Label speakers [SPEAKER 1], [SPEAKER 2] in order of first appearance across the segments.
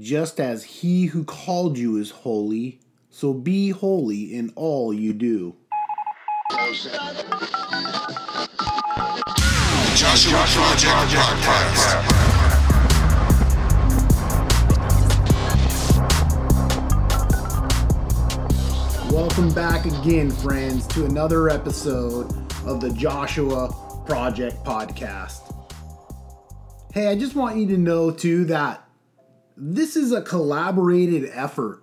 [SPEAKER 1] just as he who called you is holy, so be holy in all you do. Joshua Project Podcast. Welcome back again, friends, to another episode of the Joshua Project Podcast. Hey, I just want you to know, too, that this is a collaborated effort.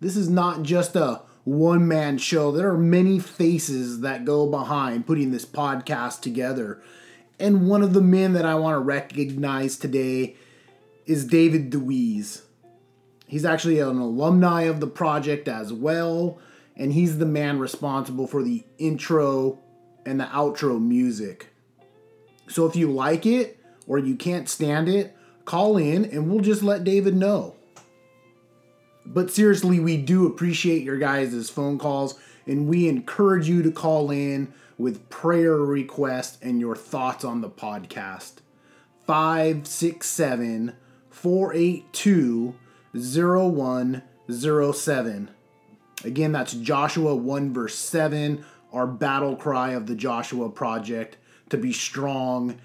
[SPEAKER 1] This is not just a one man show. There are many faces that go behind putting this podcast together. And one of the men that I want to recognize today is David DeWeese. He's actually an alumni of the project as well, and he's the man responsible for the intro and the outro music. So if you like it or you can't stand it, call in and we'll just let David know. But seriously, we do appreciate your guys' phone calls and we encourage you to call in with prayer requests and your thoughts on the podcast. 567 482 0107. Again, that's Joshua 1 verse 7, our battle cry of the Joshua Project to be strong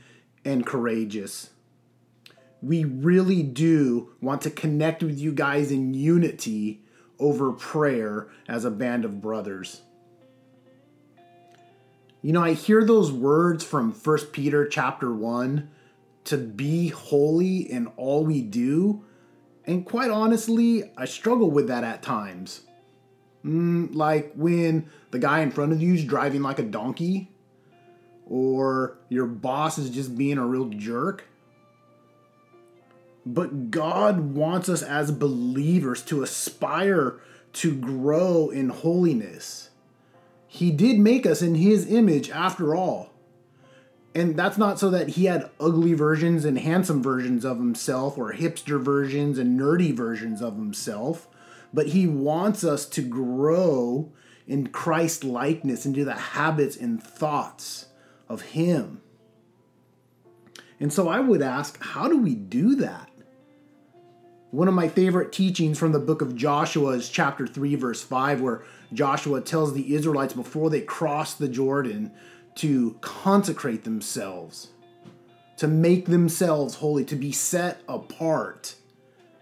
[SPEAKER 1] and courageous we really do want to connect with you guys in unity over prayer as a band of brothers. You know, I hear those words from 1 Peter chapter 1 to be holy in all we do, and quite honestly, I struggle with that at times. Mm, like when the guy in front of you is driving like a donkey, or your boss is just being a real jerk. But God wants us as believers to aspire to grow in holiness. He did make us in His image after all. And that's not so that He had ugly versions and handsome versions of Himself or hipster versions and nerdy versions of Himself, but He wants us to grow in Christ likeness into the habits and thoughts of Him. And so I would ask, how do we do that? One of my favorite teachings from the book of Joshua is chapter 3, verse 5, where Joshua tells the Israelites before they cross the Jordan to consecrate themselves, to make themselves holy, to be set apart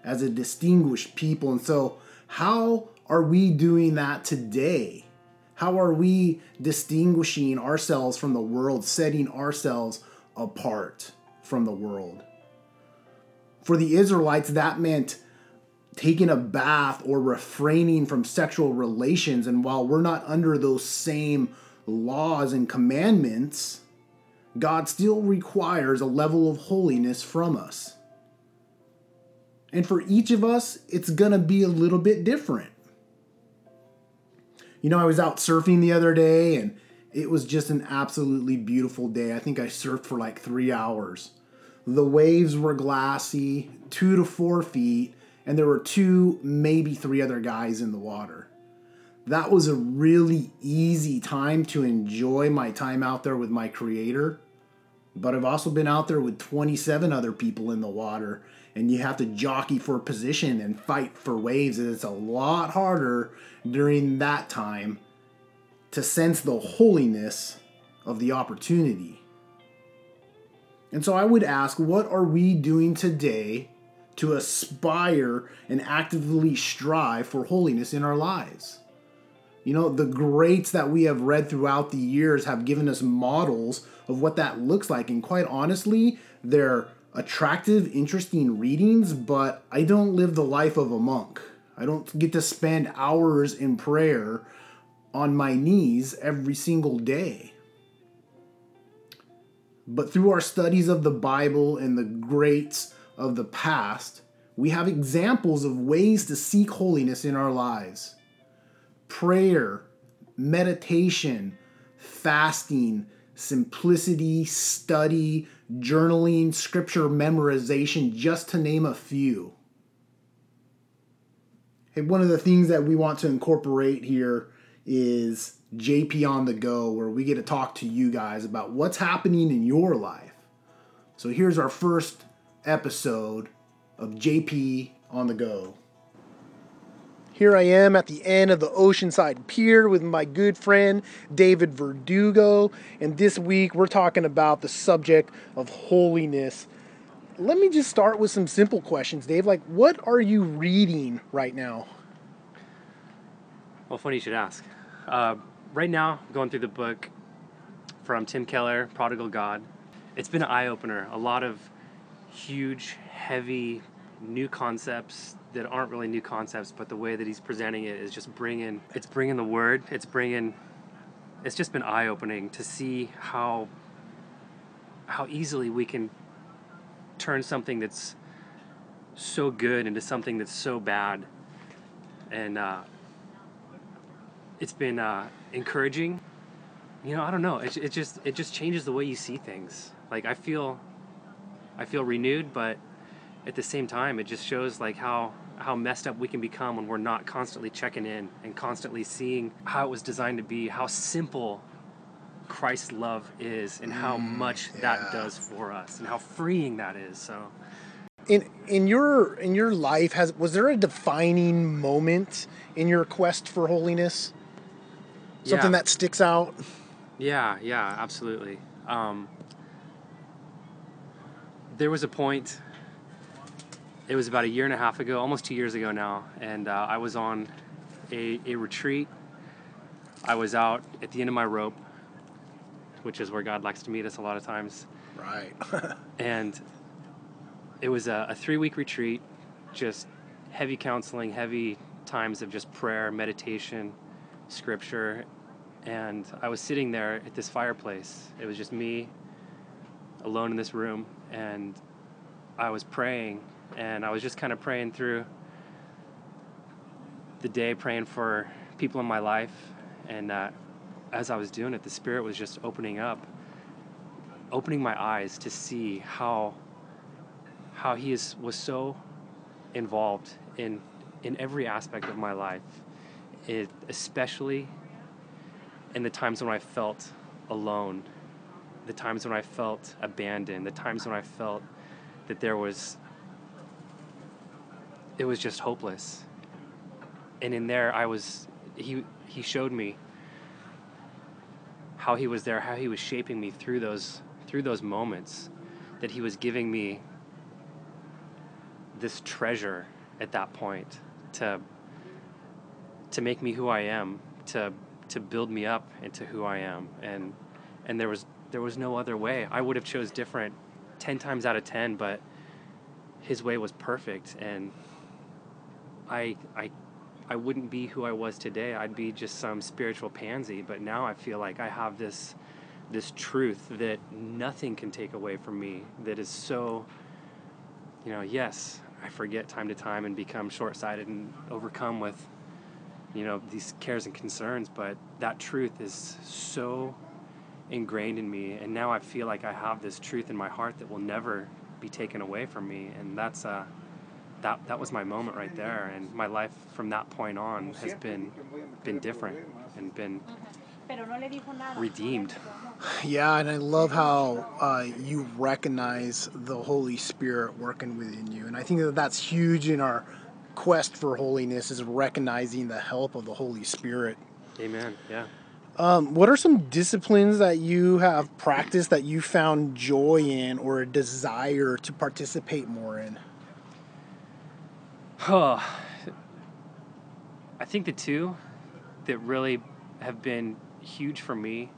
[SPEAKER 1] as a distinguished people. And so, how are we doing that today? How are we distinguishing ourselves from the world, setting ourselves apart from the world? For the Israelites, that meant taking a bath or refraining from sexual relations. And while we're not under those same laws and commandments, God still requires a level of holiness from us. And for each of us, it's going to be a little bit different. You know, I was out surfing the other day and it was just an absolutely beautiful day. I think I surfed for like three hours. The waves were glassy, two to four feet, and there were two, maybe three other guys in the water. That was a really easy time to enjoy my time out there with my creator. But I've also been out there with 27 other people in the water, and you have to jockey for position and fight for waves. And it's a lot harder during that time to sense the holiness of the opportunity. And so I would ask, what are we doing today to aspire and actively strive for holiness in our lives? You know, the greats that we have read throughout the years have given us models of what that looks like. And quite honestly, they're attractive, interesting readings, but I don't live the life of a monk. I don't get to spend hours in prayer on my knees every single day. But through our studies of the Bible and the greats of the past, we have examples of ways to seek holiness in our lives. Prayer, meditation, fasting, simplicity, study, journaling, scripture memorization, just to name a few. One of the things that we want to incorporate here is JP on the go, where we get to talk to you guys about what's happening in your life. So here's our first episode of JP
[SPEAKER 2] on the go.
[SPEAKER 1] Here I am at the end of the Oceanside Pier with my good friend David Verdugo, and this week we're talking about the subject of holiness. Let me just start with some simple questions, Dave. Like, what are you reading right now?
[SPEAKER 3] Well, funny you should ask. Uh, right now, going through the book from Tim Keller, Prodigal God. It's been an eye opener. A lot of huge, heavy, new concepts that aren't really new concepts, but the way that he's presenting it is just bringing it's bringing the word. It's bringing. It's just been eye opening to see how how easily we can turn something that's so good into something that's so bad, and uh, it's been uh, encouraging. You know, I don't know. It, it just it just changes the way you see things. Like I feel, I feel renewed, but at the same time, it just shows like how how messed up we can become when we're not constantly checking in and constantly seeing how it was designed to be, how simple Christ's love is, and how much
[SPEAKER 2] yeah.
[SPEAKER 3] that does for us, and how freeing that is. So.
[SPEAKER 1] In in your in your life has was there a defining moment in your quest for holiness? Something
[SPEAKER 3] Yeah.
[SPEAKER 1] that sticks out?
[SPEAKER 3] Yeah, yeah, absolutely. Um, there was a point. It was about a year and a half ago, almost two years ago now, and uh, I was on a, a retreat. I was out at the end of my rope, which is where God likes to meet us a lot of times,
[SPEAKER 1] Right.
[SPEAKER 3] and it was a, a three week retreat, just heavy counseling, heavy times of just prayer, meditation, scripture, and I was sitting there at this fireplace. It was just me alone in this room, and I was praying, and I was just kind of praying through the day, praying for people in my life, and uh, as I was doing it, the Spirit was just opening up, opening my eyes to see how how He is was so involved in in every aspect of my life, it, especially in the times when I felt alone, the times when I felt abandoned, the times when I felt that there was, it was just hopeless. And in there, I was, he, he showed me how he was there, how he was shaping me through those, through those moments, that he was giving me this treasure at that point to, to make me who I am, to to build me up into who I am and and there was there was no other way. I would have chose different 10 times out of 10, but his way was perfect and I I I wouldn't be who I was today. I'd be just some spiritual pansy, but now I feel like I have this this truth that nothing can take away from me that is so you know, yes, I forget time to time and become short-sighted and overcome with you know these cares and concerns but that truth is so ingrained in me and now i feel like i have this truth in my heart that will never be taken away from me and that's uh that that was my moment right there and my life from that point on has been been different and been redeemed.
[SPEAKER 1] Yeah, and I love how uh, you recognize the Holy Spirit working within you, and I think that that's huge in our quest for holiness is recognizing the help of the Holy Spirit.
[SPEAKER 3] amen yeah
[SPEAKER 1] Um, what are some disciplines that you have practiced that you found joy in or a desire to participate more in?
[SPEAKER 3] Oh, I think the two that really have been huge for me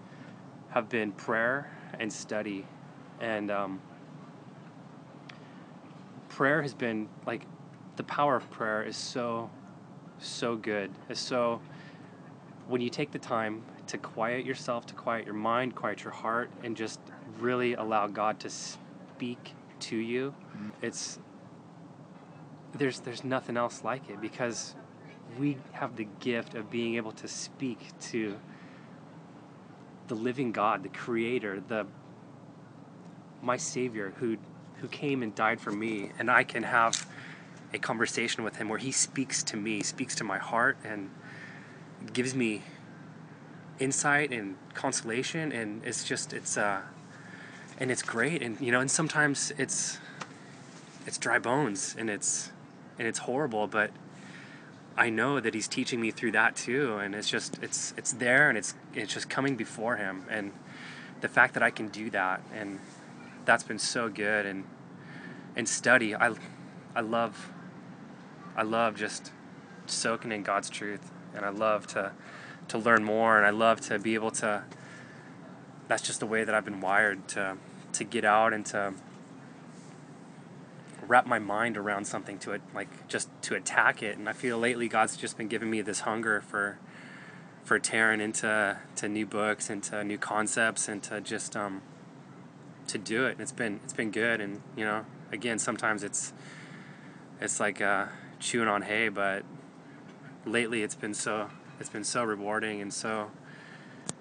[SPEAKER 3] have been prayer and study. And um, prayer has been like the power of prayer is so, so good. It's so, when you take the time to quiet yourself, to quiet your mind, quiet your heart, and just really allow God to speak to you, mm-hmm. it's there's there's nothing else like it because we have the gift of being able to speak to the living God, the creator, the my savior who who came and died for me and I can have a conversation with him where he speaks to me, speaks to my heart and gives me insight and consolation. And it's just it's uh and it's great. And you know and sometimes it's it's dry bones and it's and it's horrible, but I know that he's teaching me through that too, and it's just it's it's there and it's it's just coming before him, and the fact that I can do that and that's been so good. And and study I I love I love just soaking in God's truth and I love to to learn more and I love to be able to that's just the way that I've been wired to to get out and to wrap my mind around something to it like just to attack it. And I feel lately God's just been giving me this hunger for for tearing into to new books and to new concepts and to just um to do it. And it's been it's been good. And you know again sometimes it's it's like uh, chewing on hay but lately it's been so it's been so rewarding and so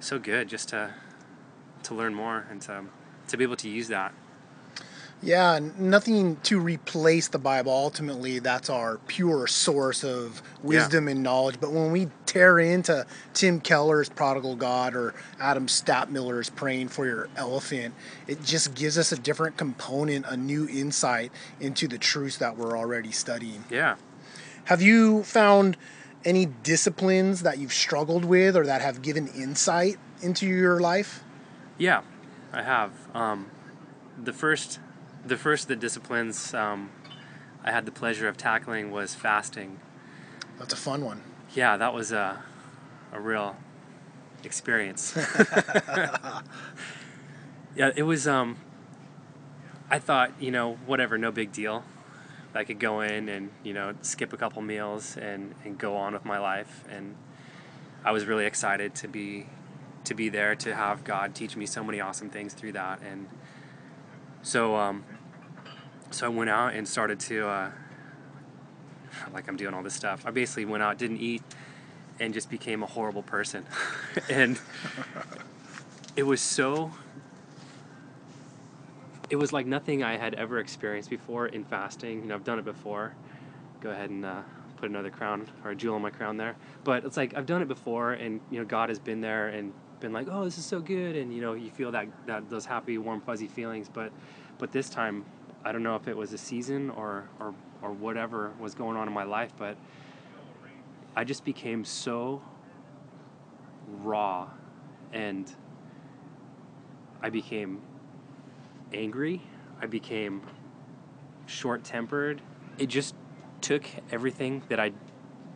[SPEAKER 3] so good just to to learn more and to to be able to use that
[SPEAKER 4] Yeah, nothing to replace the Bible. Ultimately, that's our pure source of wisdom and knowledge. But when we tear into Tim Keller's Prodigal God or Adam Stadtmiller's Praying for Your Elephant, it just gives us a different component, a new insight into the truths that we're already studying.
[SPEAKER 3] yeah
[SPEAKER 4] Have you found any disciplines that you've struggled with or that have given insight into your life?
[SPEAKER 3] Yeah, I have. Um, the first, the first of the disciplines um, I had the pleasure of tackling was fasting.
[SPEAKER 4] That's a fun one.
[SPEAKER 3] Yeah, that was a, a real experience. yeah, it was. Um, I thought, you know, whatever, no big deal. I could go in and you know skip a couple meals and, and go on with my life, and I was really excited to be to be there to have God teach me so many awesome things through that, and so um, so I went out and started to uh, like I'm doing all this stuff. I basically went out, didn't eat, and just became a horrible person, and it was so. It was like nothing I had ever experienced before in fasting. You know, I've done it before. Go ahead and uh, put another crown or a jewel on my crown there. But it's like I've done it before, and you know, God has been there and been like, "Oh, this is so good," and you know, you feel that that those happy, warm, fuzzy feelings. But but this time, I don't know if it was a season or or or whatever was going on in my life, but I just became so raw and I became angry. I became short tempered. It just took everything that I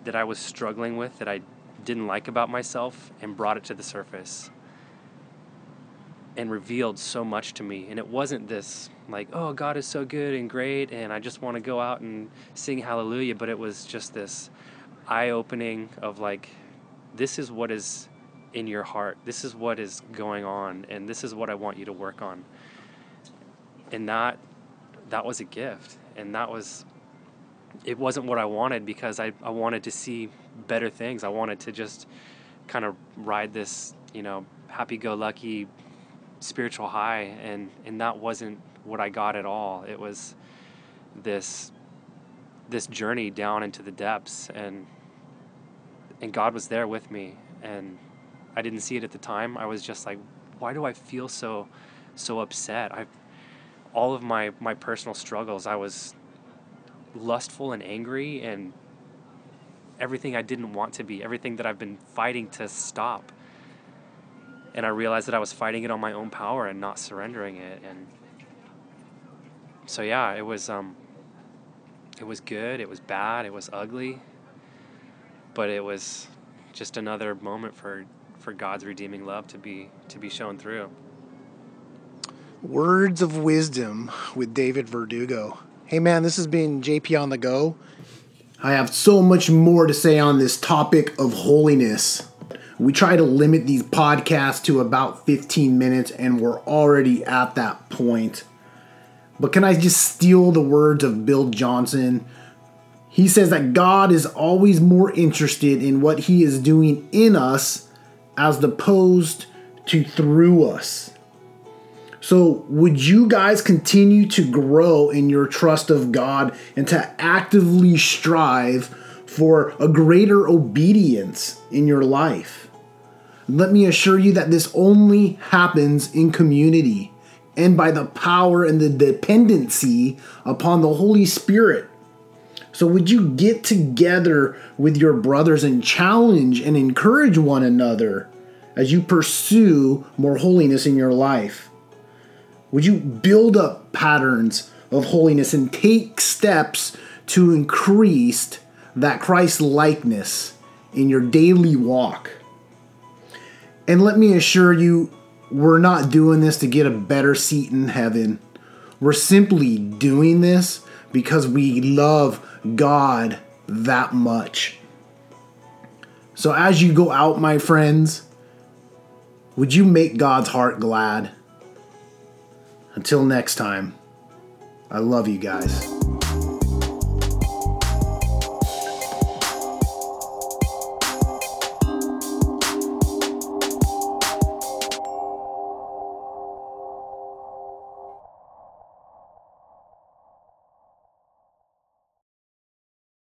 [SPEAKER 3] that I was struggling with that I didn't like about myself and brought it to the surface and revealed so much to me. And it wasn't this like, oh, God is so good and great, and I just want to go out and sing hallelujah, but it was just this eye opening of like, this is what is in your heart, this is what is going on, and this is what I want you to work on. And that that was a gift. And that was it wasn't what I wanted because I, I wanted to see better things. I wanted to just kind of ride this, you know, happy go lucky spiritual high and and that wasn't what I got at all. It was this this journey down into the depths and and God was there with me and I didn't see it at the time. I was just like, why do I feel so so upset? I all of my my personal struggles, I was lustful and angry and everything I didn't want to be, everything that I've been fighting to stop. And I realized that I was fighting it on my own power and not surrendering it and so yeah, it was um it was good, it was bad, it was ugly, but it was just another moment for for God's redeeming love to be to be shown through.
[SPEAKER 4] Words of wisdom with David Verdugo. Hey man, this has been JP on the go.
[SPEAKER 1] I have so much more to say on this topic of holiness. We try to limit these podcasts to about 15 minutes, and we're already at that point. But can I just steal the words of Bill Johnson? He says that God is always more interested in what he is doing in us as opposed to through us. So, would you guys continue to grow in your trust of God and to actively strive for a greater obedience in your life? Let me assure you that this only happens in community and by the power and the dependency upon the Holy Spirit. So, would you get together with your brothers and challenge and encourage one another as you pursue more holiness in your life? Would you build up patterns of holiness and take steps to increase that Christ likeness in your daily walk? And let me assure you, we're not doing this to get a better seat in heaven. We're simply doing this because we love God that much. So, as you go out, my friends, would you make God's heart glad? Until next time, I love you guys.